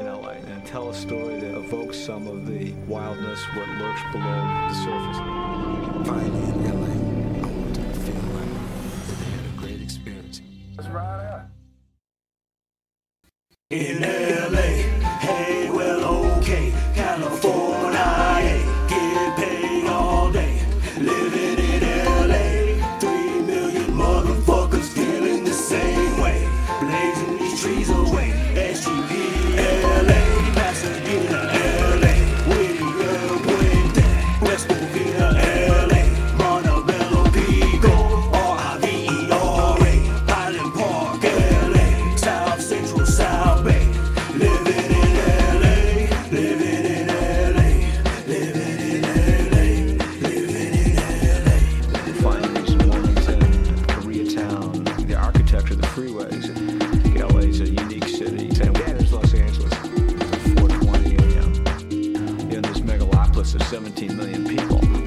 in LA and tell a story that evokes some of the wildness, what lurks below the surface. Finally in LA, I want them to feel like they had a great experience. Let's ride out. In LA, hey, well, okay, California, get paid all day, living in LA. Three million motherfuckers feeling the same way, blazing these trees away. SGP, freeways. LA is a unique city. San Juan Los Angeles. It's 420 a.m. in this megalopolis of 17 million people.